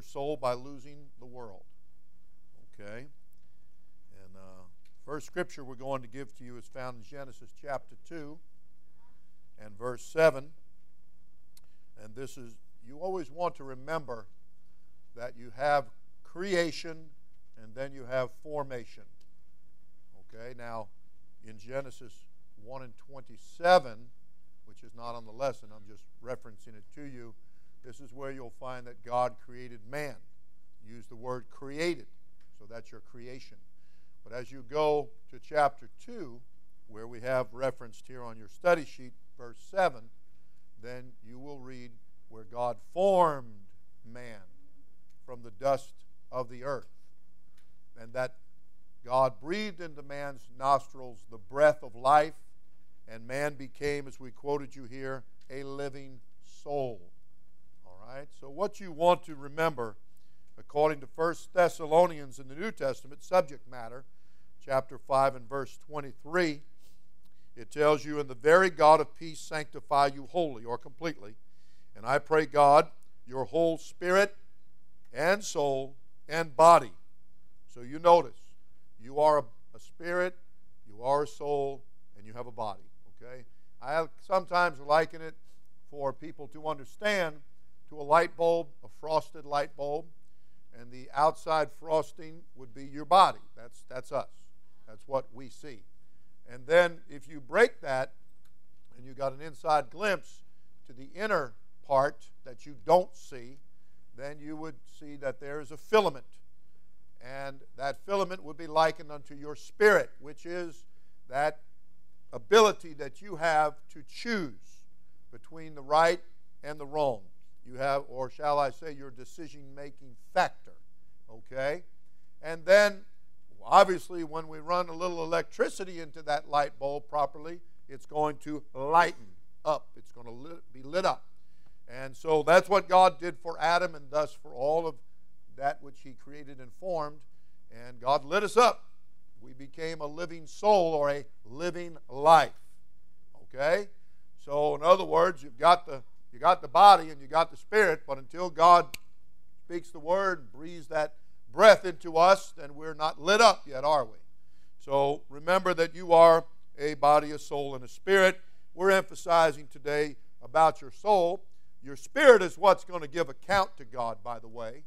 your soul by losing the world. Okay? And uh, first scripture we're going to give to you is found in Genesis chapter 2 and verse 7. And this is, you always want to remember that you have creation and then you have formation. Okay, now in Genesis 1 and 27, which is not on the lesson, I'm just referencing it to you, this is where you'll find that God created man. Use the word created, so that's your creation. But as you go to chapter 2, where we have referenced here on your study sheet, verse 7, then you will read where God formed man from the dust of the earth. And that God breathed into man's nostrils the breath of life, and man became, as we quoted you here, a living soul. So, what you want to remember, according to 1 Thessalonians in the New Testament, subject matter, chapter 5 and verse 23, it tells you, And the very God of peace sanctify you wholly or completely. And I pray, God, your whole spirit and soul and body. So you notice, you are a, a spirit, you are a soul, and you have a body. Okay? I sometimes liken it for people to understand to a light bulb, a frosted light bulb, and the outside frosting would be your body. That's, that's us. That's what we see. And then if you break that and you got an inside glimpse to the inner part that you don't see, then you would see that there is a filament. And that filament would be likened unto your spirit, which is that ability that you have to choose between the right and the wrong. You have, or shall I say, your decision making factor. Okay? And then, obviously, when we run a little electricity into that light bulb properly, it's going to lighten up. It's going to be lit up. And so that's what God did for Adam and thus for all of that which He created and formed. And God lit us up. We became a living soul or a living life. Okay? So, in other words, you've got the you got the body and you got the spirit, but until God speaks the word and breathes that breath into us, then we're not lit up yet, are we? So remember that you are a body, a soul, and a spirit. We're emphasizing today about your soul. Your spirit is what's going to give account to God, by the way,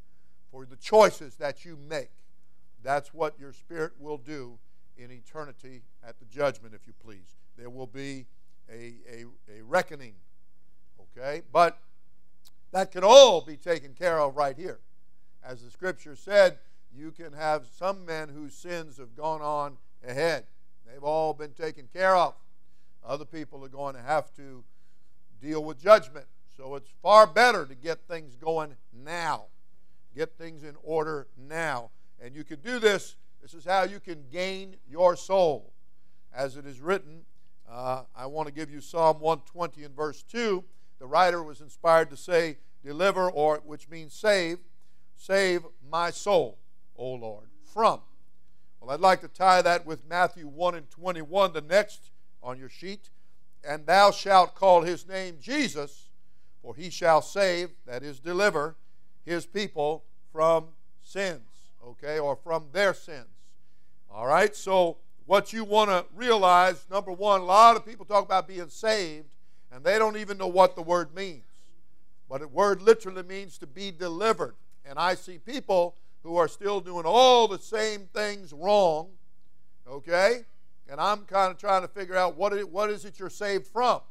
for the choices that you make. That's what your spirit will do in eternity at the judgment, if you please. There will be a, a, a reckoning, okay? But that can all be taken care of right here. As the scripture said, you can have some men whose sins have gone on ahead. They've all been taken care of. Other people are going to have to deal with judgment. So it's far better to get things going now. Get things in order now. And you can do this. This is how you can gain your soul. As it is written, uh, I want to give you Psalm 120 and verse 2. The writer was inspired to say, Deliver, or which means save, save my soul, O Lord, from. Well, I'd like to tie that with Matthew 1 and 21, the next on your sheet. And thou shalt call his name Jesus for he shall save, that is, deliver, his people from sins, okay, or from their sins. All right, so what you want to realize number one, a lot of people talk about being saved, and they don't even know what the word means. But the word literally means to be delivered. And I see people who are still doing all the same things wrong, okay? And I'm kind of trying to figure out what, it, what is it you're saved from?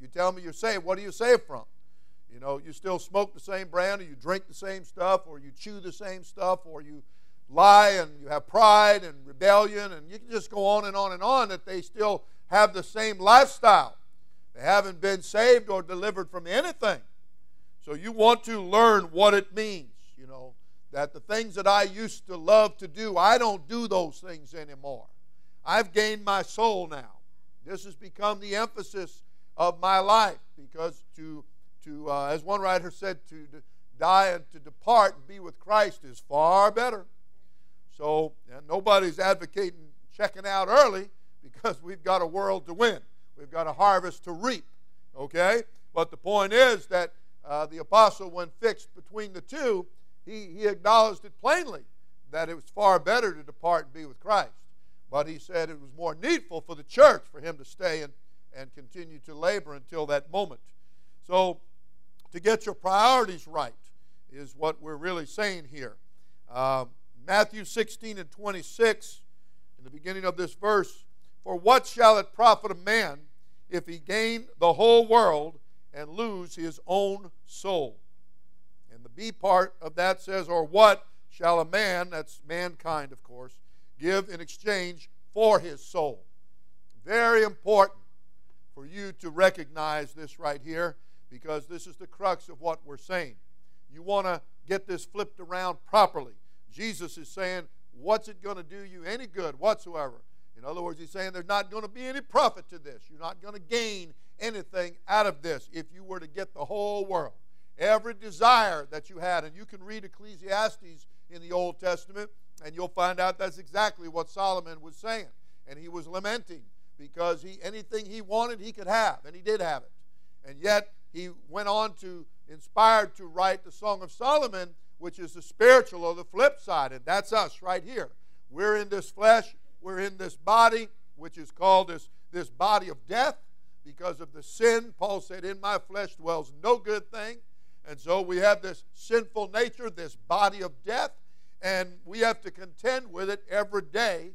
You tell me you're saved. What are you saved from? You know, you still smoke the same brand, or you drink the same stuff, or you chew the same stuff, or you lie and you have pride and rebellion, and you can just go on and on and on that they still have the same lifestyle. They haven't been saved or delivered from anything. So you want to learn what it means, you know, that the things that I used to love to do, I don't do those things anymore. I've gained my soul now. This has become the emphasis of my life because to to, uh, as one writer said, to die and to depart and be with Christ is far better. So nobody's advocating checking out early because we've got a world to win. We've got a harvest to reap. Okay? But the point is that uh, the apostle, when fixed between the two, he, he acknowledged it plainly that it was far better to depart and be with Christ. But he said it was more needful for the church for him to stay and, and continue to labor until that moment. So, to get your priorities right is what we're really saying here. Uh, Matthew 16 and 26, in the beginning of this verse, for what shall it profit a man if he gain the whole world and lose his own soul? And the B part of that says, or what shall a man, that's mankind, of course, give in exchange for his soul. Very important for you to recognize this right here because this is the crux of what we're saying. You want to get this flipped around properly. Jesus is saying, What's it going to do you any good whatsoever? In other words, he's saying there's not going to be any profit to this. You're not going to gain anything out of this if you were to get the whole world. Every desire that you had, and you can read Ecclesiastes in the Old Testament, and you'll find out that's exactly what Solomon was saying. And he was lamenting because he anything he wanted he could have, and he did have it. And yet he went on to inspired to write the Song of Solomon, which is the spiritual or the flip side, and that's us right here. We're in this flesh, we're in this body, which is called this, this body of death because of the sin. Paul said, In my flesh dwells no good thing. And so we have this sinful nature, this body of death, and we have to contend with it every day.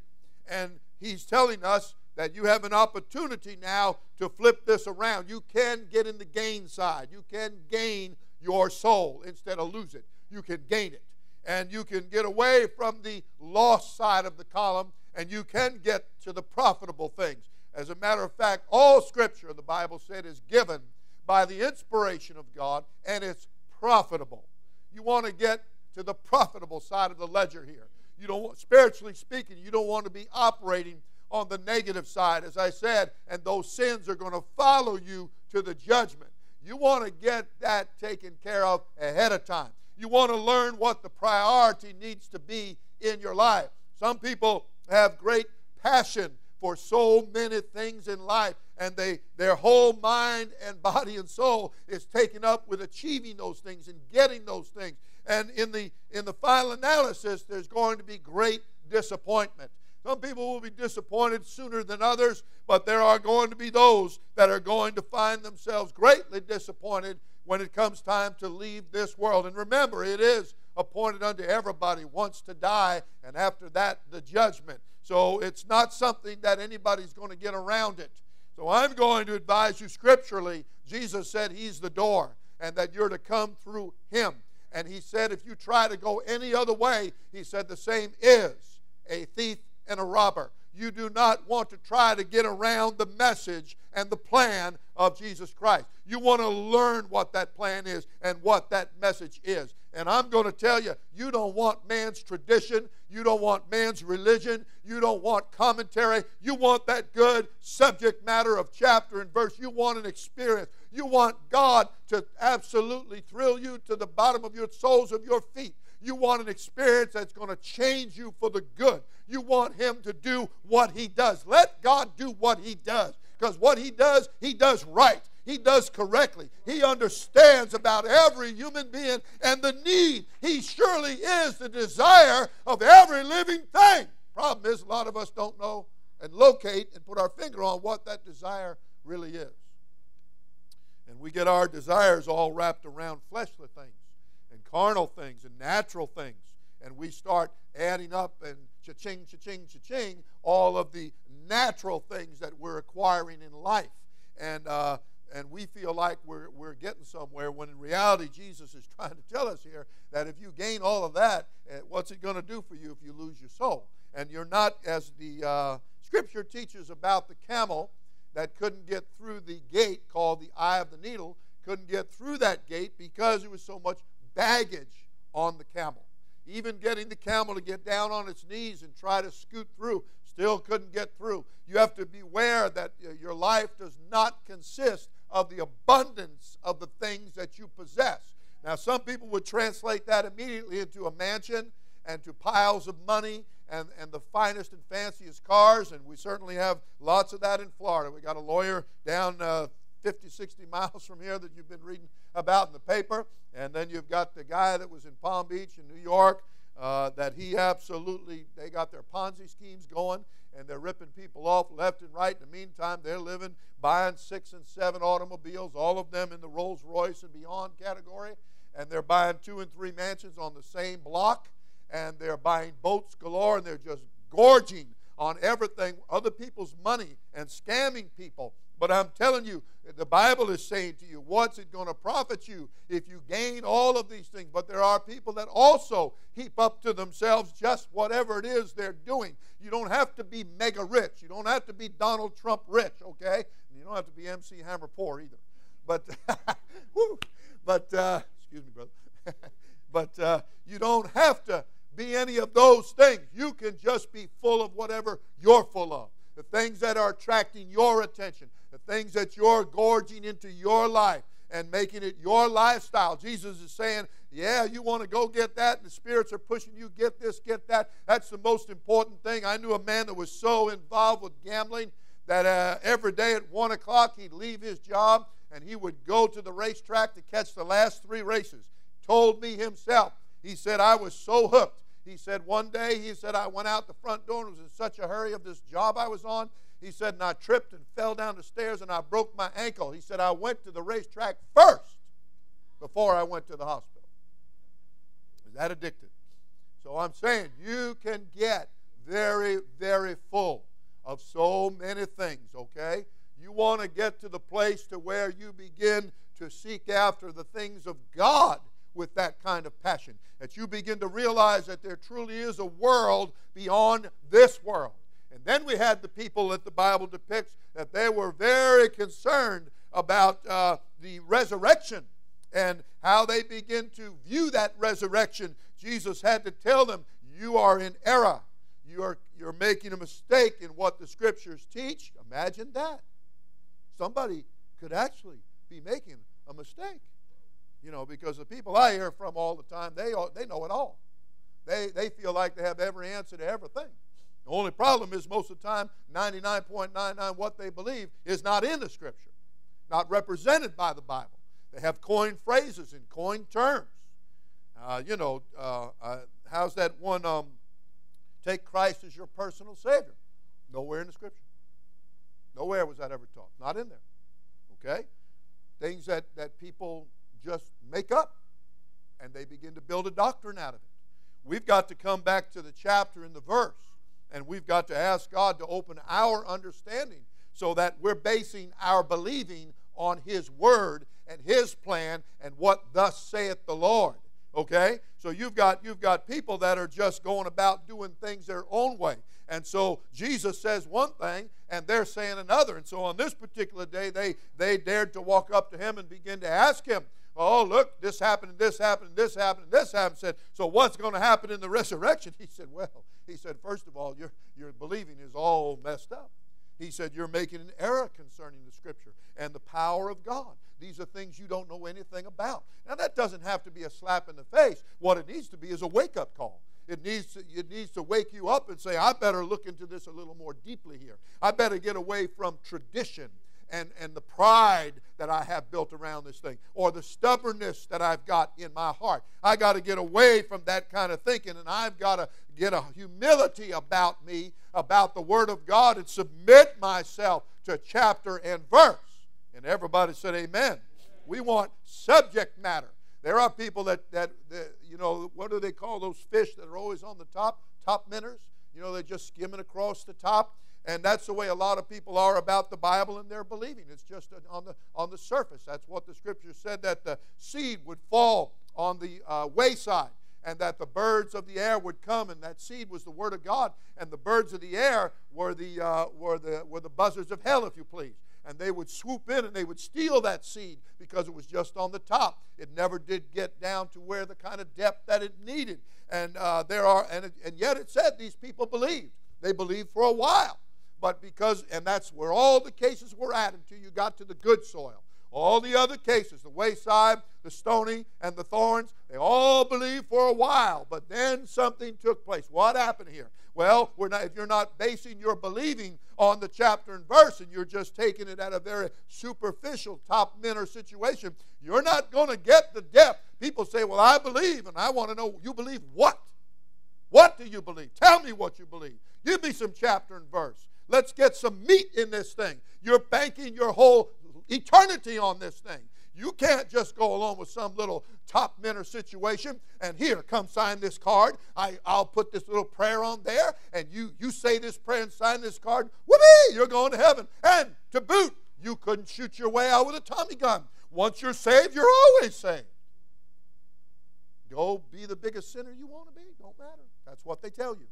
And he's telling us that you have an opportunity now to flip this around. You can get in the gain side. You can gain your soul instead of lose it. You can gain it. And you can get away from the lost side of the column and you can get to the profitable things. As a matter of fact, all scripture, the Bible said, is given by the inspiration of God and it's profitable. You want to get to the profitable side of the ledger here. You don't want, spiritually speaking, you don't want to be operating on the negative side, as I said, and those sins are going to follow you to the judgment. You want to get that taken care of ahead of time. You want to learn what the priority needs to be in your life. Some people have great passion for so many things in life, and they their whole mind and body and soul is taken up with achieving those things and getting those things. And in the in the final analysis, there's going to be great disappointment. Some people will be disappointed sooner than others, but there are going to be those that are going to find themselves greatly disappointed when it comes time to leave this world. And remember, it is appointed unto everybody once to die, and after that, the judgment. So it's not something that anybody's going to get around it. So I'm going to advise you scripturally. Jesus said he's the door and that you're to come through him. And he said if you try to go any other way, he said the same is a thief and a robber. You do not want to try to get around the message and the plan of Jesus Christ. You want to learn what that plan is and what that message is. And I'm going to tell you, you don't want man's tradition. You don't want man's religion. You don't want commentary. You want that good subject matter of chapter and verse. You want an experience. You want God to absolutely thrill you to the bottom of your soles of your feet. You want an experience that's going to change you for the good. You want Him to do what He does. Let God do what He does. Because what He does, He does right. He does correctly. He understands about every human being and the need. He surely is the desire of every living thing. Problem is, a lot of us don't know and locate and put our finger on what that desire really is. And we get our desires all wrapped around fleshly things and carnal things and natural things. And we start adding up and cha-ching, cha-ching, cha-ching, all of the natural things that we're acquiring in life. And uh, and we feel like we're, we're getting somewhere when in reality Jesus is trying to tell us here that if you gain all of that, eh, what's it going to do for you if you lose your soul? And you're not, as the uh, scripture teaches about the camel that couldn't get through the gate called the eye of the needle, couldn't get through that gate because there was so much baggage on the camel. Even getting the camel to get down on its knees and try to scoot through still couldn't get through. You have to beware that uh, your life does not consist of the abundance of the things that you possess. Now, some people would translate that immediately into a mansion and to piles of money and, and the finest and fanciest cars, and we certainly have lots of that in Florida. We got a lawyer down uh, 50, 60 miles from here that you've been reading about in the paper. And then you've got the guy that was in Palm Beach in New York uh, that he absolutely, they got their Ponzi schemes going and they're ripping people off left and right. In the meantime, they're living, buying six and seven automobiles, all of them in the Rolls Royce and beyond category. And they're buying two and three mansions on the same block. And they're buying boats galore and they're just gorging on everything, other people's money, and scamming people. But I'm telling you, the Bible is saying to you, what's it going to profit you if you gain all of these things? But there are people that also heap up to themselves just whatever it is they're doing. You don't have to be mega rich. You don't have to be Donald Trump rich, okay? You don't have to be MC Hammer poor either. But, but uh, excuse me, brother. but uh, you don't have to be any of those things. You can just be full of whatever you're full of. The things that are attracting your attention, the things that you're gorging into your life and making it your lifestyle. Jesus is saying, Yeah, you want to go get that, the spirits are pushing you, get this, get that. That's the most important thing. I knew a man that was so involved with gambling that uh, every day at 1 o'clock he'd leave his job and he would go to the racetrack to catch the last three races. Told me himself, he said, I was so hooked. He said, one day, he said, I went out the front door and was in such a hurry of this job I was on. He said, and I tripped and fell down the stairs and I broke my ankle. He said, I went to the racetrack first before I went to the hospital. Is that addicted? So I'm saying you can get very, very full of so many things, okay? You want to get to the place to where you begin to seek after the things of God with that kind of passion. That you begin to realize that there truly is a world beyond this world. And then we had the people that the Bible depicts that they were very concerned about uh, the resurrection and how they begin to view that resurrection. Jesus had to tell them, You are in error. You are, you're making a mistake in what the scriptures teach. Imagine that. Somebody could actually be making a mistake. You know, because the people I hear from all the time, they, they know it all. They, they feel like they have every answer to everything. The only problem is most of the time, 99.99 what they believe is not in the Scripture, not represented by the Bible. They have coined phrases and coined terms. Uh, you know, uh, uh, how's that one? Um, take Christ as your personal Savior. Nowhere in the Scripture. Nowhere was that ever taught. Not in there. Okay? Things that, that people just make up and they begin to build a doctrine out of it. We've got to come back to the chapter and the verse and we've got to ask God to open our understanding so that we're basing our believing on His Word and His plan and what thus saith the Lord. Okay? So you've got you've got people that are just going about doing things their own way. And so Jesus says one thing and they're saying another. And so on this particular day, they they dared to walk up to him and begin to ask him, Oh, look, this happened, and this happened, and this happened, and this happened. Said, so what's going to happen in the resurrection? He said, well, he said, first of all, your, your believing is all messed up. He said, you're making an error concerning the Scripture and the power of God. These are things you don't know anything about. Now, that doesn't have to be a slap in the face. What it needs to be is a wake up call. It needs, to, it needs to wake you up and say, I better look into this a little more deeply here. I better get away from tradition and, and the pride that I have built around this thing, or the stubbornness that I've got in my heart. I got to get away from that kind of thinking, and I've got to get a humility about me, about the Word of God, and submit myself to chapter and verse. And everybody said, Amen. We want subject matter. There are people that, that, that, you know, what do they call those fish that are always on the top? Top minnows. You know, they're just skimming across the top. And that's the way a lot of people are about the Bible and their believing. It's just on the, on the surface. That's what the scripture said that the seed would fall on the uh, wayside and that the birds of the air would come, and that seed was the word of God, and the birds of the air were the, uh, were the, were the buzzards of hell, if you please. And they would swoop in and they would steal that seed because it was just on the top. It never did get down to where the kind of depth that it needed. And uh, there are, and, and yet it said these people believed. They believed for a while but because, and that's where all the cases were at until you got to the good soil, All the other cases, the wayside, the stony, and the thorns, they all believed for a while, but then something took place. What happened here? Well, not, if you're not basing your believing on the chapter and verse and you're just taking it at a very superficial, top minor situation, you're not going to get the depth. People say, Well, I believe, and I want to know, you believe what? What do you believe? Tell me what you believe. Give me some chapter and verse. Let's get some meat in this thing. You're banking your whole eternity on this thing. You can't just go along with some little top minor situation and here, come sign this card. I, I'll put this little prayer on there, and you, you say this prayer and sign this card. Whoopee! You're going to heaven. And to boot, you couldn't shoot your way out with a Tommy gun. Once you're saved, you're always saved. Go be the biggest sinner you want to be. Don't matter. That's what they tell you.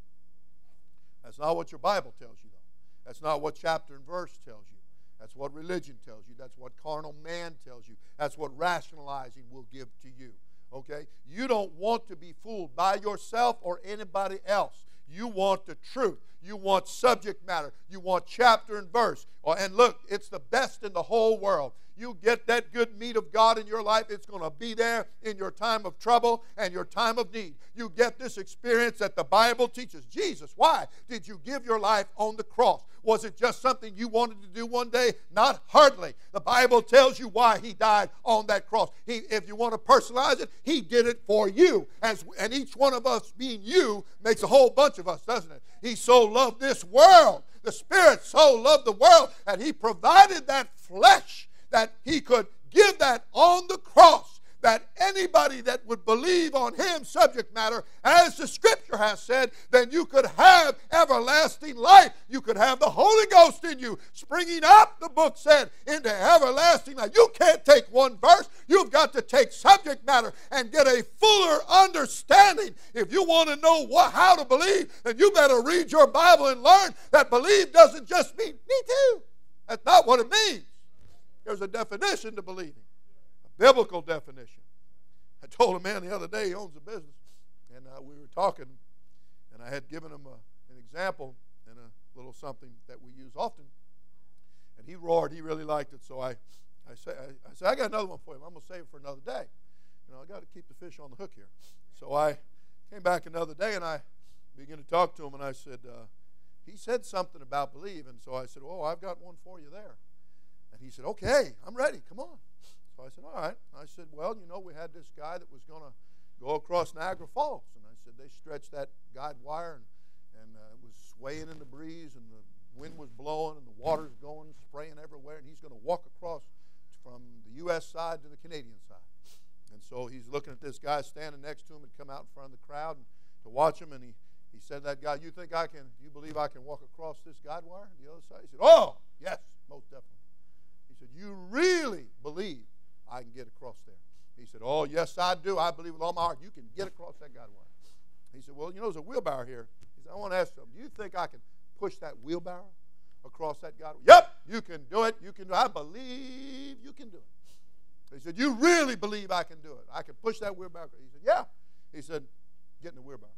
That's not what your Bible tells you, though. That's not what chapter and verse tells you. That's what religion tells you. That's what carnal man tells you. That's what rationalizing will give to you. Okay? You don't want to be fooled by yourself or anybody else. You want the truth. You want subject matter. You want chapter and verse. Uh, and look, it's the best in the whole world. You get that good meat of God in your life, it's going to be there in your time of trouble and your time of need. You get this experience that the Bible teaches. Jesus, why did you give your life on the cross? Was it just something you wanted to do one day? Not hardly. The Bible tells you why he died on that cross. He, if you want to personalize it, he did it for you. As, and each one of us being you makes a whole bunch of us, doesn't it? He so loved this world. The Spirit so loved the world that he provided that flesh that he could give that on the cross that anybody that would believe on him, subject matter, as the scripture has said, then you could have everlasting life. You could have the Holy Ghost in you, springing up, the book said, into everlasting life. You can't take one verse, you've got to take subject matter and get a fuller understanding. If you want to know what, how to believe, then you better read your Bible and learn that believe doesn't just mean me too. That's not what it means. There's a definition to believing, biblical definition. I told a man the other day, he owns a business, and uh, we were talking, and I had given him a, an example and a little something that we use often. And he roared, he really liked it, so I, I, say, I, I said, I got another one for him. I'm going to save it for another day. You know, I got to keep the fish on the hook here. So I came back another day, and I began to talk to him, and I said, uh, he said something about believe, and so I said, oh, I've got one for you there. And he said, Okay, I'm ready. Come on. I said, All right. I said, Well, you know, we had this guy that was going to go across Niagara Falls. And I said, They stretched that guide wire and, and uh, it was swaying in the breeze and the wind was blowing and the water's going, spraying everywhere. And he's going to walk across from the U.S. side to the Canadian side. And so he's looking at this guy standing next to him and come out in front of the crowd and to watch him. And he, he said, That guy, you think I can, you believe I can walk across this guide wire? The other side. He said, Oh, yes, most definitely He said, You really believe I can get across there? He said, Oh, yes, I do. I believe with all my heart you can get across that guide wire. He said, Well, you know, there's a wheelbarrow here. He said, I want to ask something. Do you think I can push that wheelbarrow across that guide wire? Yep, you can do it. You can do it. I believe you can do it. He said, You really believe I can do it? I can push that wheelbarrow? He said, Yeah. He said, Get in the wheelbarrow.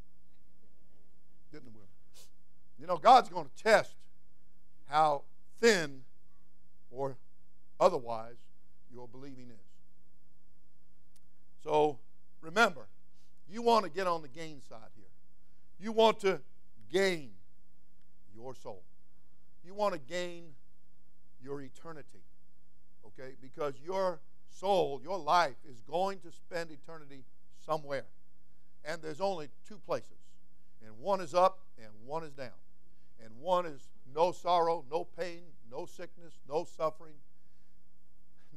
Get in the wheelbarrow. You know, God's going to test how thin or Otherwise, your believing is. So remember, you want to get on the gain side here. You want to gain your soul. You want to gain your eternity. Okay? Because your soul, your life, is going to spend eternity somewhere. And there's only two places. And one is up and one is down. And one is no sorrow, no pain, no sickness, no suffering,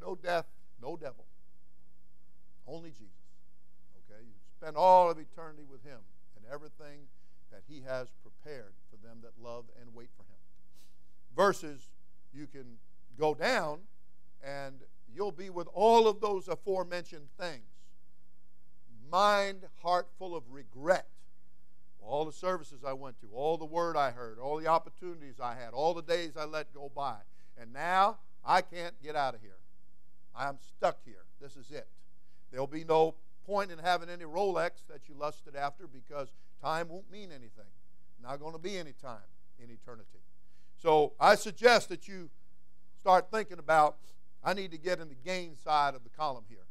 no death, no devil. Only Jesus. Okay? You spend all of eternity with Him and everything that He has prepared for them that love and wait for Him. Verses, you can go down and you'll be with all of those aforementioned things. Mind, heart full of regret. All the services I went to, all the word I heard, all the opportunities I had, all the days I let go by. And now I can't get out of here. I'm stuck here. This is it. There'll be no point in having any Rolex that you lusted after because time won't mean anything. Not going to be any time in eternity. So I suggest that you start thinking about I need to get in the gain side of the column here.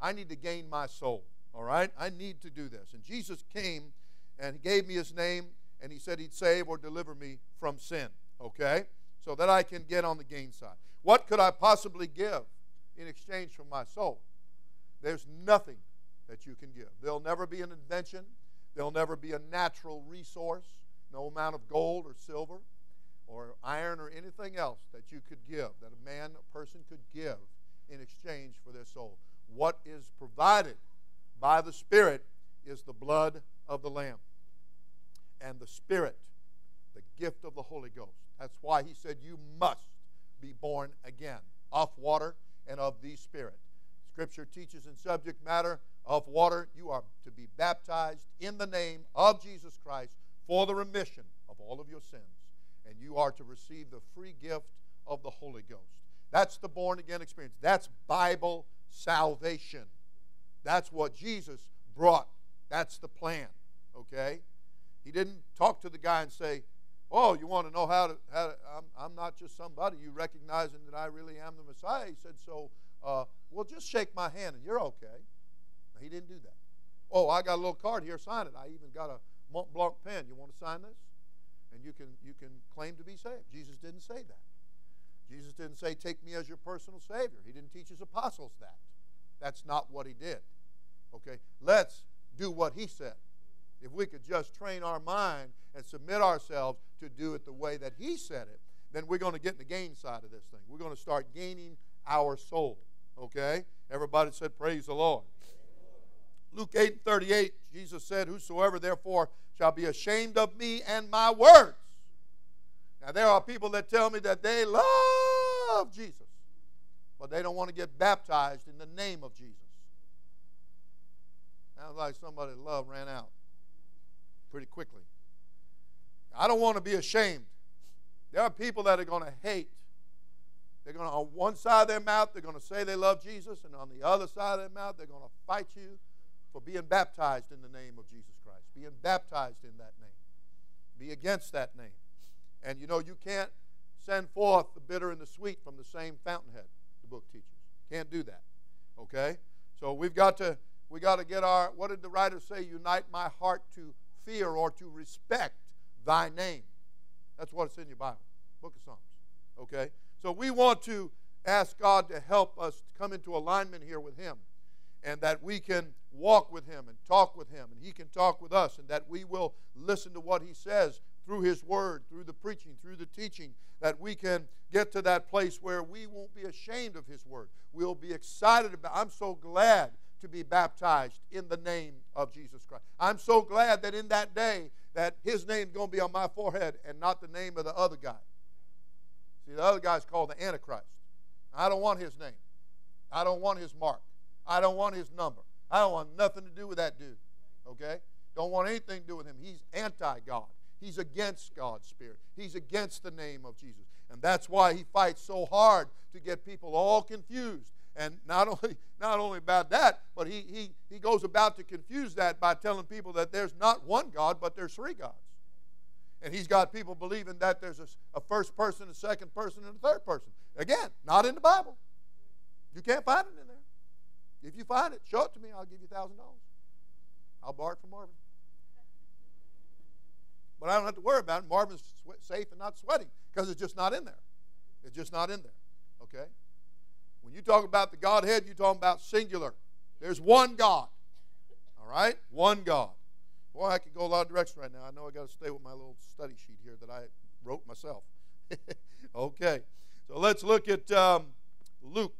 I need to gain my soul. All right? I need to do this. And Jesus came and he gave me his name and he said he'd save or deliver me from sin. Okay? So that I can get on the gain side. What could I possibly give in exchange for my soul? There's nothing that you can give. There'll never be an invention, there'll never be a natural resource, no amount of gold or silver or iron or anything else that you could give, that a man, a person could give in exchange for their soul. What is provided by the Spirit is the blood of the Lamb and the Spirit, the gift of the Holy Ghost. That's why he said, You must be born again Off water and of the Spirit. Scripture teaches in subject matter of water, you are to be baptized in the name of Jesus Christ for the remission of all of your sins. And you are to receive the free gift of the Holy Ghost. That's the born again experience. That's Bible salvation. That's what Jesus brought. That's the plan. Okay? He didn't talk to the guy and say, Oh, you want to know how to, how to I'm, I'm not just somebody. You recognizing that I really am the Messiah. He said, So, uh, well, just shake my hand and you're okay. He didn't do that. Oh, I got a little card here. Sign it. I even got a Mont Blanc pen. You want to sign this? And you can, you can claim to be saved. Jesus didn't say that. Jesus didn't say, Take me as your personal Savior. He didn't teach his apostles that. That's not what he did. Okay? Let's do what he said. If we could just train our mind and submit ourselves to do it the way that He said it, then we're going to get in the gain side of this thing. We're going to start gaining our soul. Okay? Everybody said, Praise the Lord. Luke 8 and 38, Jesus said, Whosoever therefore shall be ashamed of me and my words. Now, there are people that tell me that they love Jesus, but they don't want to get baptized in the name of Jesus. Sounds like somebody's love ran out pretty quickly. I don't want to be ashamed. There are people that are going to hate. They're going to, on one side of their mouth, they're going to say they love Jesus, and on the other side of their mouth, they're going to fight you for being baptized in the name of Jesus Christ, being baptized in that name. Be against that name. And you know, you can't send forth the bitter and the sweet from the same fountainhead, the book teaches. Can't do that. Okay? So we've got to we got to get our what did the writer say? Unite my heart to fear or to respect thy name. That's what it's in your Bible, Book of Psalms. Okay? So we want to ask God to help us to come into alignment here with Him and that we can walk with Him and talk with Him and He can talk with us and that we will listen to what He says through His Word, through the preaching, through the teaching, that we can get to that place where we won't be ashamed of His Word. We'll be excited about I'm so glad to be baptized in the name of Jesus Christ. I'm so glad that in that day that his name's going to be on my forehead and not the name of the other guy. See, the other guy's called the Antichrist. I don't want his name. I don't want his mark. I don't want his number. I don't want nothing to do with that dude. Okay? Don't want anything to do with him. He's anti God. He's against God's Spirit. He's against the name of Jesus. And that's why he fights so hard to get people all confused and not only, not only about that, but he, he, he goes about to confuse that by telling people that there's not one God, but there's three gods. And he's got people believing that there's a, a first person, a second person, and a third person. Again, not in the Bible. You can't find it in there. If you find it, show it to me. I'll give you $1,000. I'll borrow it from Marvin. But I don't have to worry about it. Marvin's safe and not sweating because it's just not in there. It's just not in there. Okay? When you talk about the Godhead, you're talking about singular. There's one God. All right? One God. Boy, I could go a lot of directions right now. I know I got to stay with my little study sheet here that I wrote myself. okay. So let's look at um, Luke.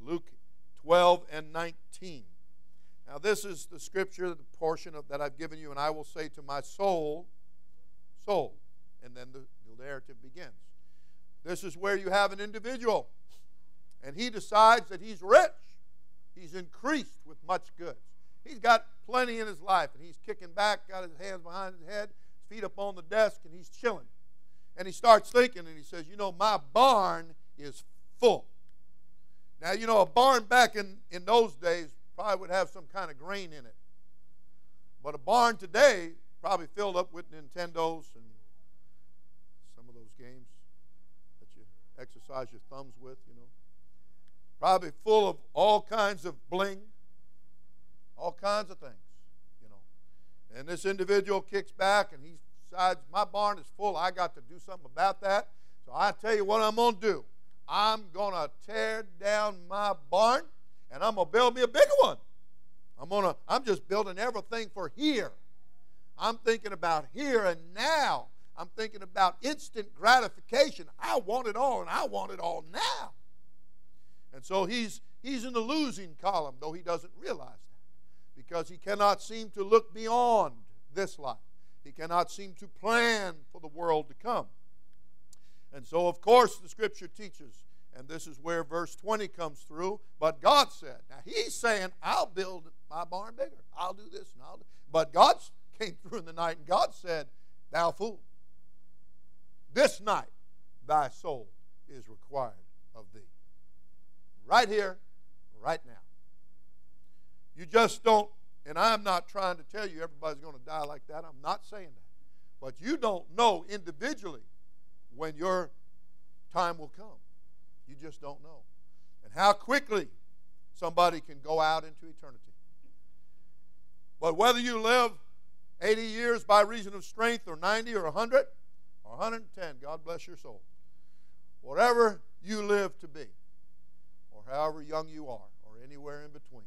Luke 12 and 19. Now, this is the scripture, the portion of, that I've given you, and I will say to my soul, soul. And then the, the narrative begins. This is where you have an individual and he decides that he's rich. He's increased with much goods. He's got plenty in his life, and he's kicking back, got his hands behind his head, his feet up on the desk, and he's chilling. And he starts thinking, and he says, You know, my barn is full. Now, you know, a barn back in, in those days probably would have some kind of grain in it. But a barn today probably filled up with Nintendos and some of those games that you exercise your thumbs with, you probably full of all kinds of bling, all kinds of things, you know. And this individual kicks back and he decides, My barn is full. I got to do something about that. So I tell you what I'm going to do. I'm going to tear down my barn and I'm going to build me a bigger one. I'm going to I'm just building everything for here. I'm thinking about here and now. I'm thinking about instant gratification. I want it all and I want it all now. And so he's he's in the losing column though he doesn't realize that because he cannot seem to look beyond this life. He cannot seem to plan for the world to come. And so, of course, the scripture teaches, and this is where verse 20 comes through. But God said, now he's saying, I'll build my barn bigger. I'll do this and I'll do. But God came through in the night, and God said, Thou fool, this night thy soul is required of thee. Right here, right now. You just don't, and I'm not trying to tell you everybody's going to die like that. I'm not saying that. But you don't know individually when your time will come. You just don't know. And how quickly somebody can go out into eternity. But whether you live 80 years by reason of strength, or 90, or 100, or 110, God bless your soul. Whatever you live to be, or however young you are, or anywhere in between,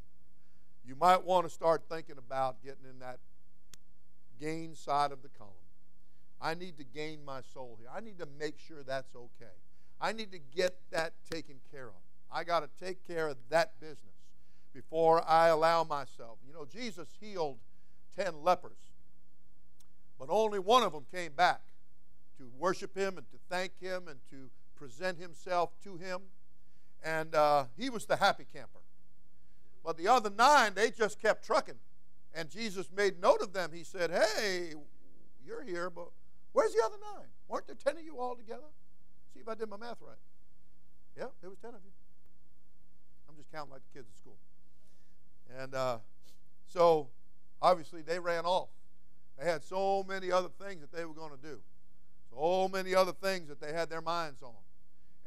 you might want to start thinking about getting in that gain side of the column. I need to gain my soul here. I need to make sure that's okay. I need to get that taken care of. I got to take care of that business before I allow myself. You know, Jesus healed 10 lepers, but only one of them came back to worship him and to thank him and to present himself to him. And uh, he was the happy camper. But the other nine, they just kept trucking. And Jesus made note of them. He said, Hey, you're here, but Where's the other nine? Weren't there ten of you all together? See if I did my math right. Yeah, there was ten of you. I'm just counting like the kids at school. And uh, so, obviously, they ran off. They had so many other things that they were going to do. So many other things that they had their minds on.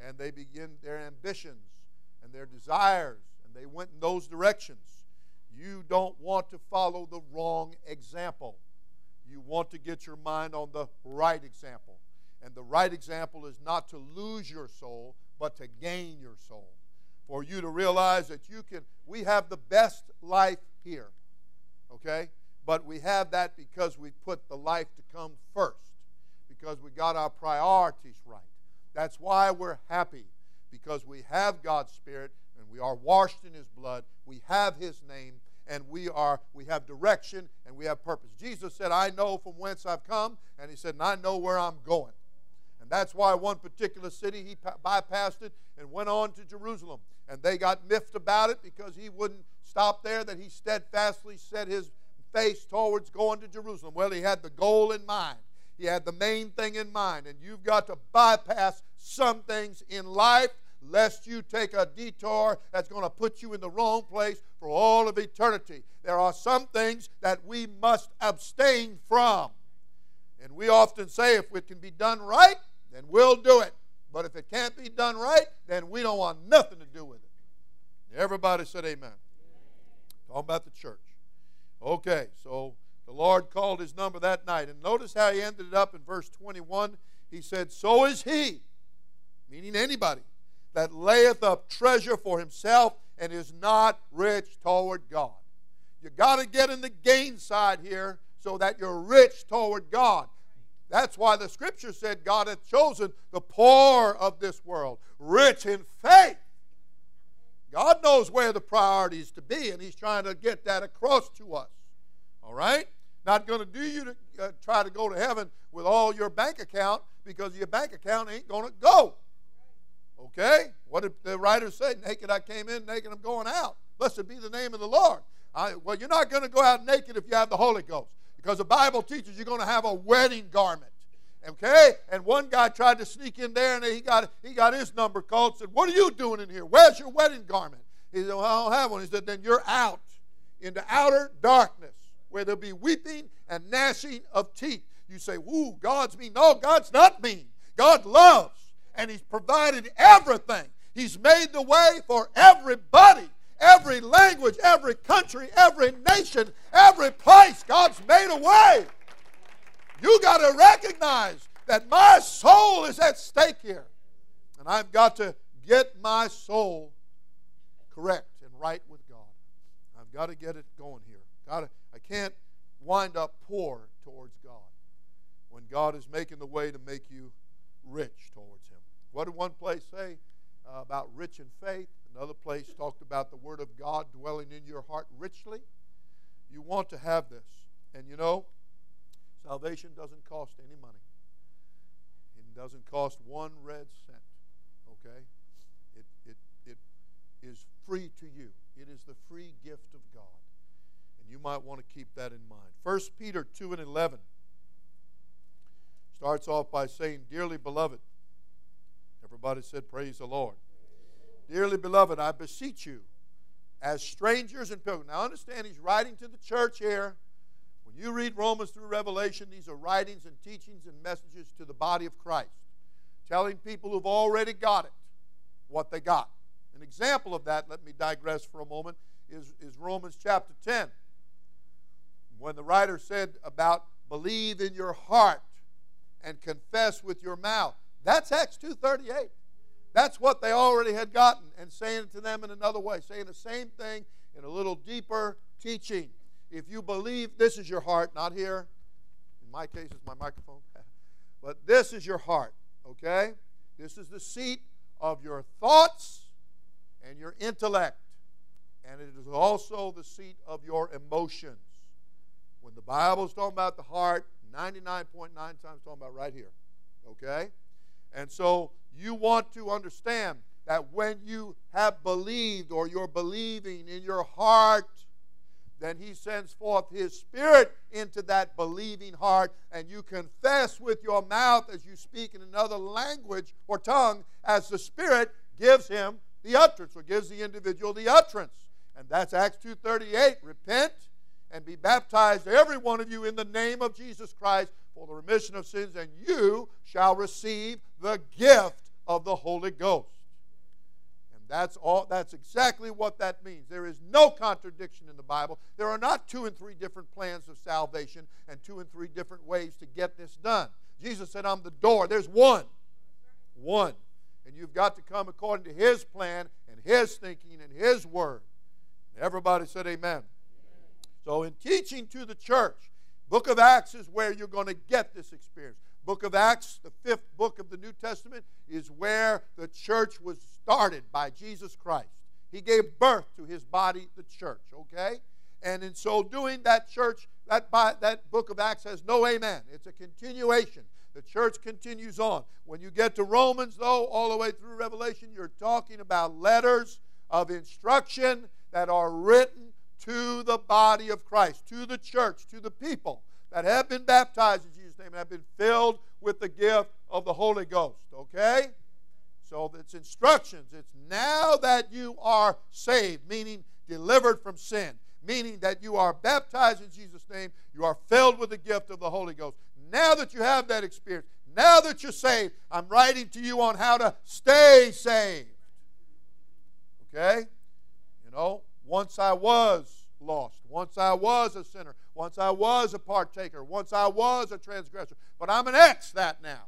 And they begin their ambitions and their desires, and they went in those directions. You don't want to follow the wrong example you want to get your mind on the right example. And the right example is not to lose your soul, but to gain your soul. For you to realize that you can, we have the best life here, okay? But we have that because we put the life to come first, because we got our priorities right. That's why we're happy, because we have God's Spirit and we are washed in His blood, we have His name, and we are we have direction and we have purpose. Jesus said, "I know from whence I've come," and he said, "And I know where I'm going." And that's why one particular city he bypassed it and went on to Jerusalem. And they got miffed about it because he wouldn't stop there, that he steadfastly set his face towards going to Jerusalem. Well, he had the goal in mind. He had the main thing in mind. And you've got to bypass some things in life lest you take a detour that's going to put you in the wrong place for all of eternity. There are some things that we must abstain from. And we often say if it can be done right, then we'll do it. But if it can't be done right, then we don't want nothing to do with it. Everybody said amen. Talking about the church. Okay, so the Lord called his number that night. And notice how he ended it up in verse 21. He said, So is he, meaning anybody, that layeth up treasure for himself and is not rich toward God. You got to get in the gain side here so that you're rich toward God. That's why the scripture said God hath chosen the poor of this world, rich in faith. God knows where the priority is to be, and He's trying to get that across to us. All right? Not going to do you to uh, try to go to heaven with all your bank account because your bank account ain't going to go. Okay? What did the writer say? Naked I came in, naked I'm going out. Blessed be the name of the Lord. I, well, you're not going to go out naked if you have the Holy Ghost because the Bible teaches you're going to have a wedding garment. Okay? And one guy tried to sneak in there and he got, he got his number called said, What are you doing in here? Where's your wedding garment? He said, Well, I don't have one. He said, Then you're out into outer darkness where there'll be weeping and gnashing of teeth. You say, Ooh, God's mean. No, God's not mean. God loves and He's provided everything. He's made the way for everybody, every language, every country, every nation, every place. God's made a way. You got to recognize that my soul is at stake here. And I've got to get my soul correct and right with God. I've got to get it going here. Got to, can't wind up poor towards God when God is making the way to make you rich towards Him. What did one place say uh, about rich in faith? Another place talked about the Word of God dwelling in your heart richly. You want to have this. And you know, salvation doesn't cost any money, it doesn't cost one red cent. Okay? It, it, it is free to you, it is the free gift of God. You might want to keep that in mind. 1 Peter 2 and 11 starts off by saying, Dearly beloved, everybody said, Praise the Lord. Dearly beloved, I beseech you, as strangers and pilgrims. Now understand, he's writing to the church here. When you read Romans through Revelation, these are writings and teachings and messages to the body of Christ, telling people who've already got it what they got. An example of that, let me digress for a moment, is, is Romans chapter 10. When the writer said about believe in your heart and confess with your mouth. That's Acts 2.38. That's what they already had gotten and saying it to them in another way, saying the same thing in a little deeper teaching. If you believe this is your heart, not here. In my case, it's my microphone. but this is your heart, okay? This is the seat of your thoughts and your intellect. And it is also the seat of your emotions. When the Bible is talking about the heart, 99.9 times talking about right here. Okay? And so you want to understand that when you have believed or you're believing in your heart, then he sends forth his spirit into that believing heart, and you confess with your mouth as you speak in another language or tongue, as the spirit gives him the utterance or gives the individual the utterance. And that's Acts 2:38. Repent and be baptized, every one of you, in the name of Jesus Christ for the remission of sins, and you shall receive the gift of the Holy Ghost. And that's all that's exactly what that means. There is no contradiction in the Bible. There are not two and three different plans of salvation and two and three different ways to get this done. Jesus said, I'm the door. There's one. One. And you've got to come according to his plan and his thinking and his word. everybody said, Amen. So, in teaching to the church, book of Acts is where you're going to get this experience. Book of Acts, the fifth book of the New Testament, is where the church was started by Jesus Christ. He gave birth to his body, the church, okay? And in so doing, that church, that, that book of Acts has no amen. It's a continuation. The church continues on. When you get to Romans, though, all the way through Revelation, you're talking about letters of instruction that are written to the body of Christ, to the church, to the people that have been baptized in Jesus' name and have been filled with the gift of the Holy Ghost. Okay? So it's instructions. It's now that you are saved, meaning delivered from sin, meaning that you are baptized in Jesus' name, you are filled with the gift of the Holy Ghost. Now that you have that experience, now that you're saved, I'm writing to you on how to stay saved. Okay? You know, once I was lost. Once I was a sinner. Once I was a partaker. Once I was a transgressor. But I'm an ex that now.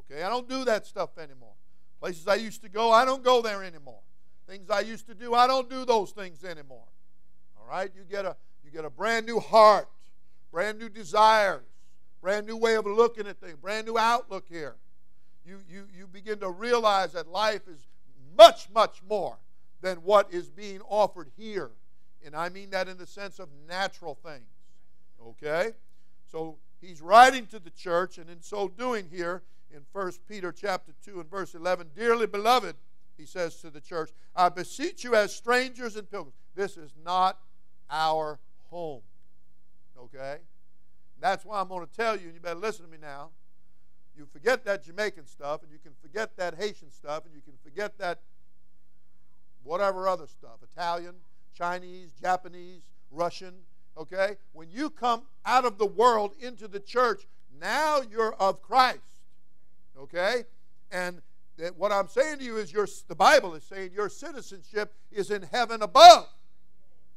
Okay? I don't do that stuff anymore. Places I used to go, I don't go there anymore. Things I used to do, I don't do those things anymore. All right? You get a you get a brand new heart, brand new desires, brand new way of looking at things, brand new outlook here. You you you begin to realize that life is much much more than what is being offered here. And I mean that in the sense of natural things. Okay? So he's writing to the church, and in so doing here in 1 Peter chapter 2 and verse 11, Dearly beloved, he says to the church, I beseech you as strangers and pilgrims. This is not our home. Okay? That's why I'm going to tell you, and you better listen to me now. You forget that Jamaican stuff, and you can forget that Haitian stuff, and you can forget that whatever other stuff, Italian, Chinese, Japanese, Russian, okay? When you come out of the world into the church, now you're of Christ, okay? And what I'm saying to you is your, the Bible is saying your citizenship is in heaven above.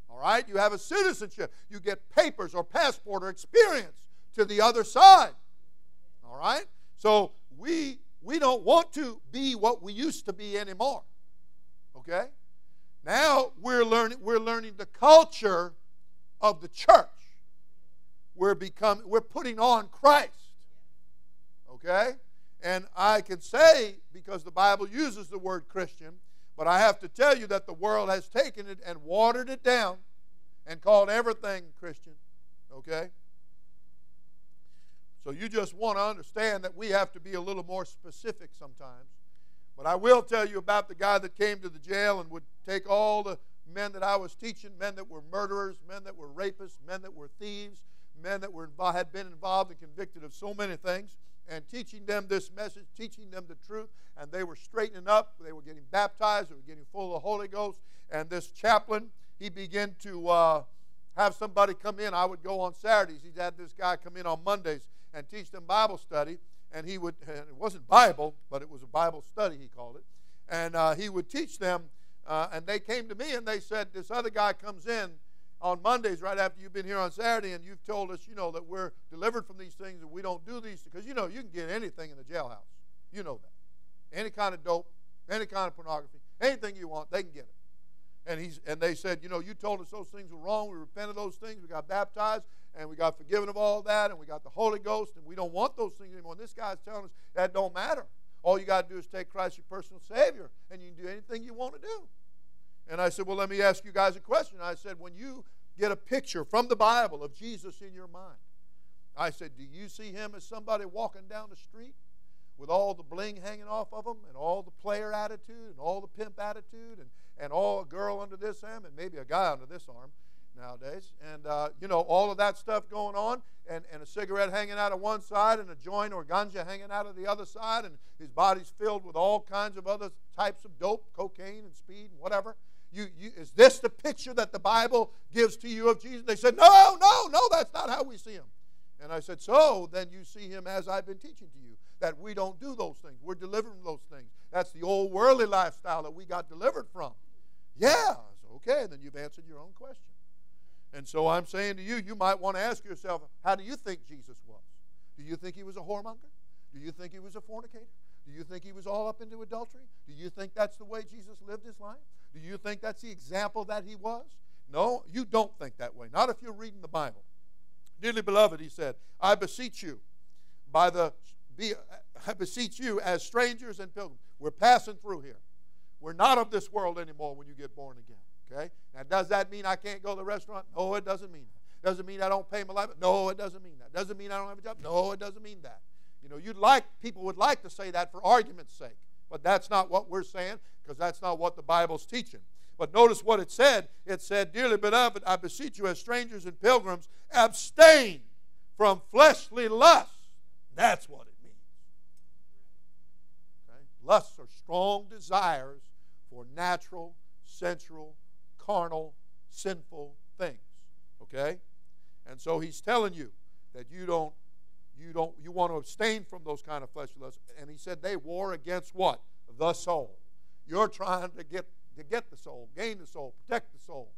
All right? You have a citizenship. You get papers or passport or experience to the other side. All right? So we we don't want to be what we used to be anymore. Okay? Now we're learning we're learning the culture of the church. We're becoming we're putting on Christ. Okay? And I can say because the Bible uses the word Christian, but I have to tell you that the world has taken it and watered it down and called everything Christian. Okay? So you just want to understand that we have to be a little more specific sometimes. But I will tell you about the guy that came to the jail and would take all the men that I was teaching, men that were murderers, men that were rapists, men that were thieves, men that were had been involved and convicted of so many things, and teaching them this message, teaching them the truth, and they were straightening up. They were getting baptized. They were getting full of the Holy Ghost. And this chaplain, he began to uh, have somebody come in. I would go on Saturdays. He'd have this guy come in on Mondays and teach them Bible study. And he would, and it wasn't Bible, but it was a Bible study, he called it. And uh, he would teach them. Uh, and they came to me and they said, This other guy comes in on Mondays right after you've been here on Saturday and you've told us, you know, that we're delivered from these things and we don't do these. Because, you know, you can get anything in the jailhouse. You know that. Any kind of dope, any kind of pornography, anything you want, they can get it. And, he's, and they said, You know, you told us those things were wrong. We repented of those things. We got baptized and we got forgiven of all that and we got the Holy Ghost and we don't want those things anymore. And this guy's telling us that don't matter. All you got to do is take Christ your personal Savior and you can do anything you want to do. And I said, Well, let me ask you guys a question. I said, When you get a picture from the Bible of Jesus in your mind, I said, Do you see him as somebody walking down the street? with all the bling hanging off of them and all the player attitude and all the pimp attitude and, and all a girl under this arm and maybe a guy under this arm nowadays. And, uh, you know, all of that stuff going on and, and a cigarette hanging out of one side and a joint or ganja hanging out of the other side and his body's filled with all kinds of other types of dope, cocaine and speed and whatever. You, you, is this the picture that the Bible gives to you of Jesus? They said, no, no, no, that's not how we see him. And I said, so then you see him as I've been teaching to you that we don't do those things. We're delivered from those things. That's the old worldly lifestyle that we got delivered from. Yeah, okay, then you've answered your own question. And so I'm saying to you, you might want to ask yourself, how do you think Jesus was? Do you think he was a whoremonger? Do you think he was a fornicator? Do you think he was all up into adultery? Do you think that's the way Jesus lived his life? Do you think that's the example that he was? No, you don't think that way. Not if you're reading the Bible. Dearly beloved, he said, I beseech you by the be, I beseech you as strangers and pilgrims. We're passing through here. We're not of this world anymore when you get born again. Okay? Now, does that mean I can't go to the restaurant? No, it doesn't mean that. Doesn't mean I don't pay my life? No, it doesn't mean that. Doesn't mean I don't have a job? No, it doesn't mean that. You know, you'd like people would like to say that for argument's sake, but that's not what we're saying because that's not what the Bible's teaching. But notice what it said. It said, Dearly beloved, I beseech you as strangers and pilgrims, abstain from fleshly lusts. That's what it means. Okay? Lusts are strong desires for natural, sensual, carnal, sinful things. Okay? And so he's telling you that you don't you don't you want to abstain from those kind of fleshly lusts. And he said they war against what? The soul. You're trying to get to get the soul, gain the soul, protect the soul,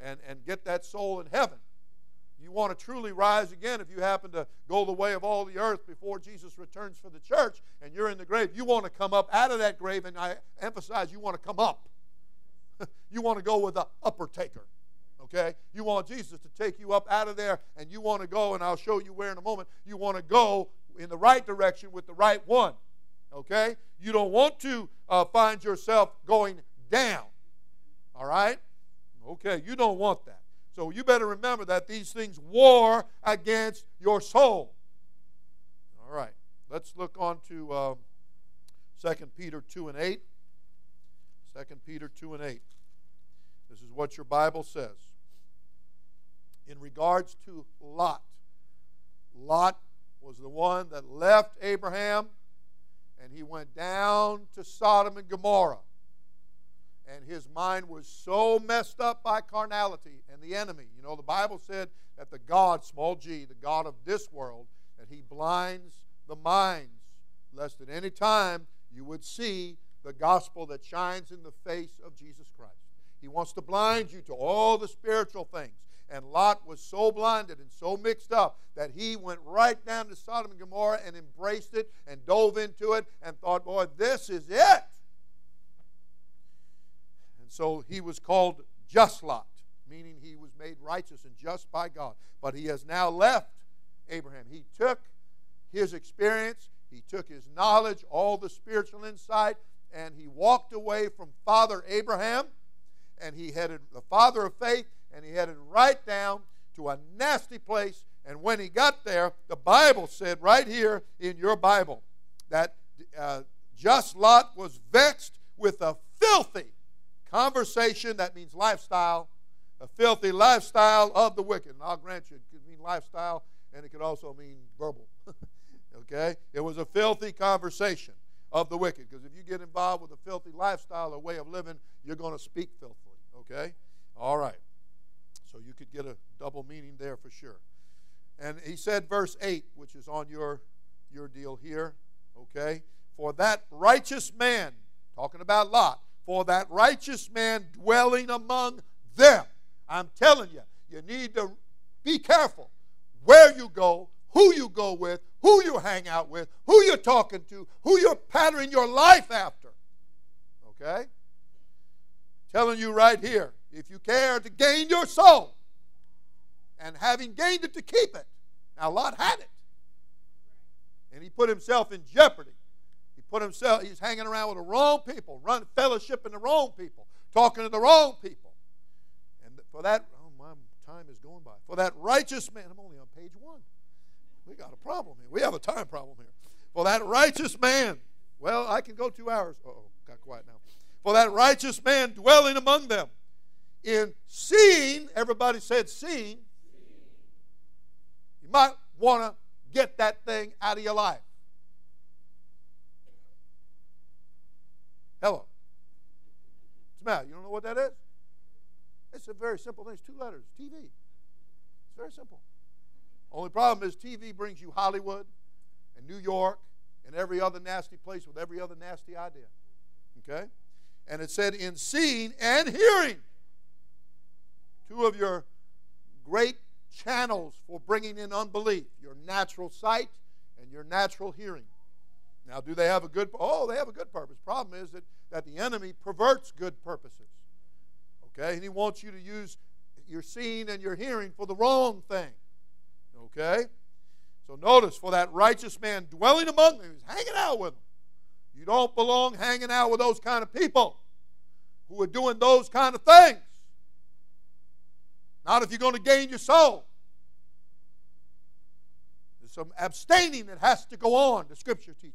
and, and get that soul in heaven. You want to truly rise again if you happen to go the way of all the earth before Jesus returns for the church and you're in the grave. You want to come up out of that grave, and I emphasize you want to come up. you want to go with the upper taker. Okay? You want Jesus to take you up out of there, and you want to go, and I'll show you where in a moment. You want to go in the right direction with the right one. Okay? You don't want to uh, find yourself going down. All right? Okay, you don't want that. So you better remember that these things war against your soul. All right, let's look on to uh, 2 Peter 2 and 8. 2 Peter 2 and 8. This is what your Bible says. In regards to Lot, Lot was the one that left Abraham and he went down to Sodom and Gomorrah and his mind was so messed up by carnality and the enemy. You know, the Bible said that the God, small g, the God of this world, that he blinds the minds, lest at any time you would see the gospel that shines in the face of Jesus Christ. He wants to blind you to all the spiritual things. And Lot was so blinded and so mixed up that he went right down to Sodom and Gomorrah and embraced it and dove into it and thought, boy, this is it. And so he was called just Lot, meaning he was made righteous and just by God. But he has now left Abraham. He took his experience, he took his knowledge, all the spiritual insight, and he walked away from Father Abraham and he headed the father of faith and he headed right down to a nasty place. And when he got there, the Bible said right here in your Bible that uh, just Lot was vexed with a filthy conversation, that means lifestyle, a filthy lifestyle of the wicked. And I'll grant you, it could mean lifestyle and it could also mean verbal. okay? It was a filthy conversation of the wicked because if you get involved with a filthy lifestyle or way of living, you're going to speak filthily. Okay? All right. So you could get a double meaning there for sure. And he said, verse 8, which is on your, your deal here, okay? For that righteous man, talking about Lot, for that righteous man dwelling among them. I'm telling you, you need to be careful where you go, who you go with, who you hang out with, who you're talking to, who you're patterning your life after. Okay? Telling you right here, if you care to gain your soul, and having gained it to keep it. Now Lot had it. And he put himself in jeopardy. He put himself, he's hanging around with the wrong people, run fellowship in the wrong people, talking to the wrong people. And for that, oh my time is going by. For that righteous man, I'm only on page one. We got a problem here. We have a time problem here. For that righteous man, well, I can go two hours. oh, got quiet now. For that righteous man dwelling among them, in seeing, everybody said seeing, you might want to get that thing out of your life. Hello. Matter? You don't know what that is? It's a very simple thing. It's two letters TV. It's very simple. Only problem is TV brings you Hollywood and New York and every other nasty place with every other nasty idea. Okay? And it said, in seeing and hearing. Two of your great channels for bringing in unbelief your natural sight and your natural hearing. Now, do they have a good Oh, they have a good purpose. Problem is that, that the enemy perverts good purposes. Okay? And he wants you to use your seeing and your hearing for the wrong thing. Okay? So notice, for that righteous man dwelling among them, he's hanging out with them. You don't belong hanging out with those kind of people who are doing those kind of things. Not if you're going to gain your soul. There's some abstaining that has to go on, the scripture teaches.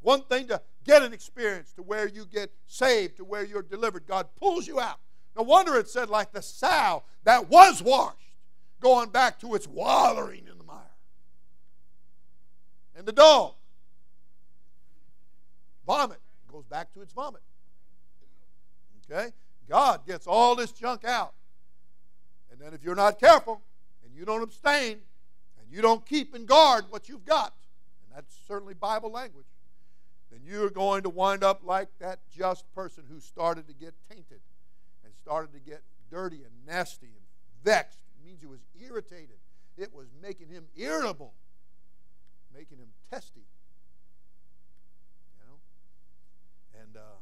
One thing to get an experience to where you get saved, to where you're delivered. God pulls you out. No wonder it said, like the sow that was washed, going back to its wallowing in the mire. And the dog, vomit, goes back to its vomit. Okay? God gets all this junk out. And then if you're not careful and you don't abstain and you don't keep and guard what you've got, and that's certainly Bible language, then you're going to wind up like that just person who started to get tainted and started to get dirty and nasty and vexed. Means he was irritated. It was making him irritable, making him testy. You know? And uh,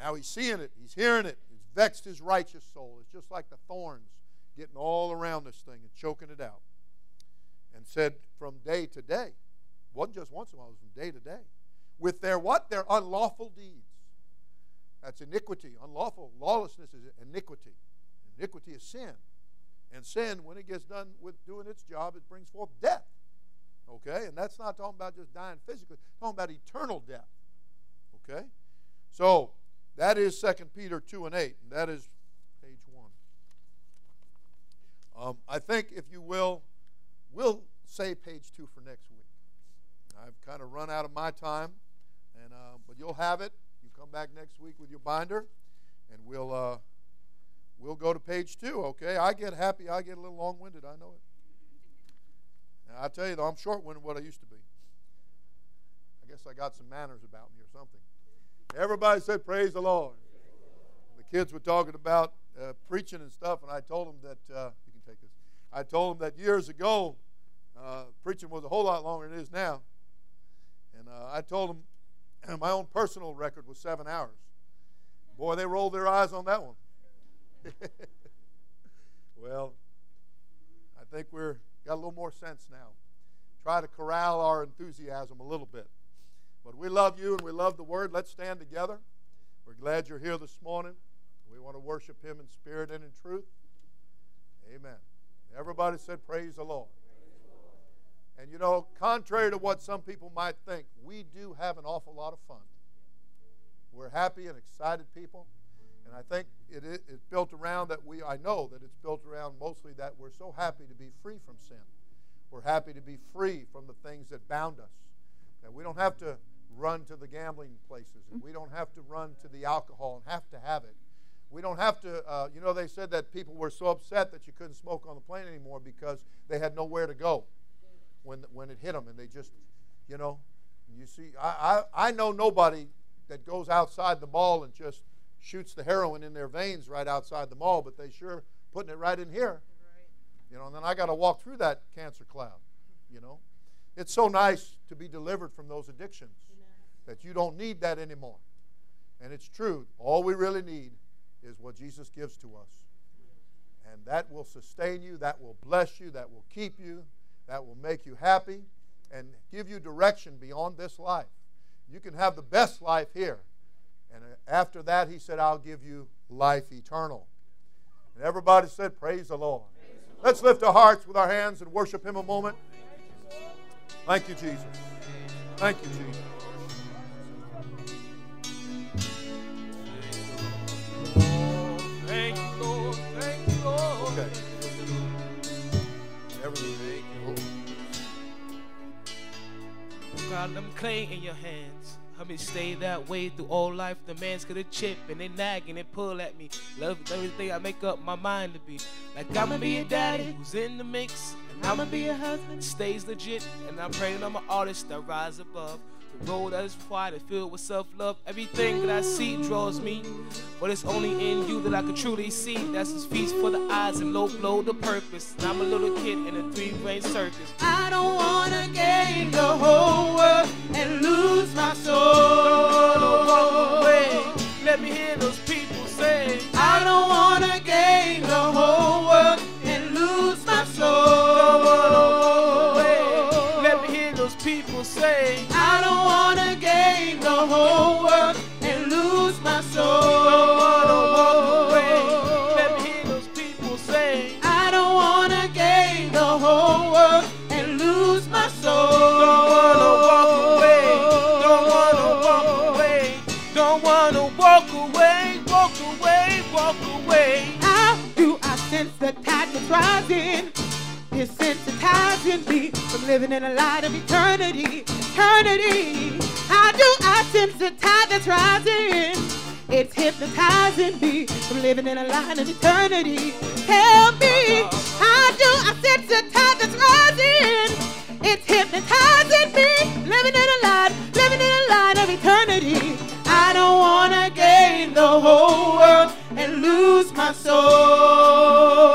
now he's seeing it, he's hearing it, It's vexed his righteous soul. It's just like the thorns getting all around this thing and choking it out. And said, from day to day, wasn't just once in a while, it was from day to day. With their what? Their unlawful deeds. That's iniquity. Unlawful. Lawlessness is iniquity. Iniquity is sin. And sin, when it gets done with doing its job, it brings forth death. Okay? And that's not talking about just dying physically, talking about eternal death. Okay? So, that is 2 Peter 2 and 8, and that is page 1. Um, I think, if you will, we'll say page 2 for next week. I've kind of run out of my time, and uh, but you'll have it. You come back next week with your binder, and we'll uh, we'll go to page 2, okay? I get happy. I get a little long-winded. I know it. Now, I tell you, though, I'm short-winded what I used to be. I guess I got some manners about me or something. Everybody said, Praise the Lord. The kids were talking about uh, preaching and stuff, and I told them that, uh, you can take this. I told them that years ago, uh, preaching was a whole lot longer than it is now. And uh, I told them my own personal record was seven hours. Boy, they rolled their eyes on that one. well, I think we're got a little more sense now. Try to corral our enthusiasm a little bit. But we love you and we love the word. Let's stand together. We're glad you're here this morning. We want to worship him in spirit and in truth. Amen. Everybody said, Praise the Lord. And you know, contrary to what some people might think, we do have an awful lot of fun. We're happy and excited people. And I think it is it's built around that we, I know that it's built around mostly that we're so happy to be free from sin. We're happy to be free from the things that bound us. And we don't have to run to the gambling places, and we don't have to run to the alcohol and have to have it. We don't have to, uh, you know, they said that people were so upset that you couldn't smoke on the plane anymore because they had nowhere to go when, when it hit them, and they just, you know, you see, I, I, I know nobody that goes outside the mall and just shoots the heroin in their veins right outside the mall, but they sure putting it right in here. You know, and then I got to walk through that cancer cloud. You know, it's so nice to be delivered from those addictions Amen. that you don't need that anymore. And it's true. All we really need is what Jesus gives to us. And that will sustain you, that will bless you, that will keep you, that will make you happy, and give you direction beyond this life. You can have the best life here. And uh, after that, he said, I'll give you life eternal. And everybody said, Praise the Lord. Let's lift our hearts with our hands and worship him a moment. Thank you, Jesus. Thank you, Jesus. Thank you, Lord. Thank you, Lord. Okay. Everything. Let me clay in your hands. Help me stay that way through all life. The man's gonna chip and they nag and they pull at me. Love is everything I make up my mind to be. Like I'ma be a daddy who's in the mix. And I'ma be a husband stays legit. And I'm praying I'm an artist that rise above. The road that is wide and filled with self-love. Everything that I see draws me. But it's only in you that I can truly see. That's his feast for the eyes and low blow the purpose. And I'm a little kid in a three-ring circus. I don't wanna gain the whole world and lose my soul. Don't walk away. Let me hear those Don't wanna walk away. Walk away. Walk away. How do I sense the tide that's rising? Desensitizing me from living in a light of eternity, eternity. How do I sense the tide that's rising? It's hypnotizing me from living in a light of eternity. Help me. How do I sense the tide that's rising? It's hypnotizing me, living in a light, living in a light of eternity. I don't wanna gain the whole world and lose my soul.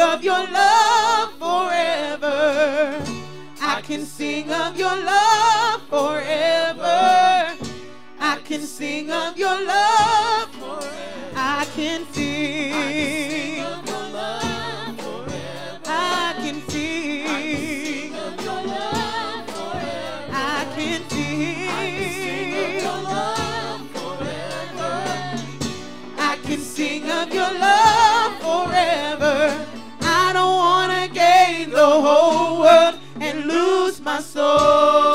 of your love forever. I can sing of your love forever. I can sing of your love forever. I can sing. I can sing sing of your love forever. Soul.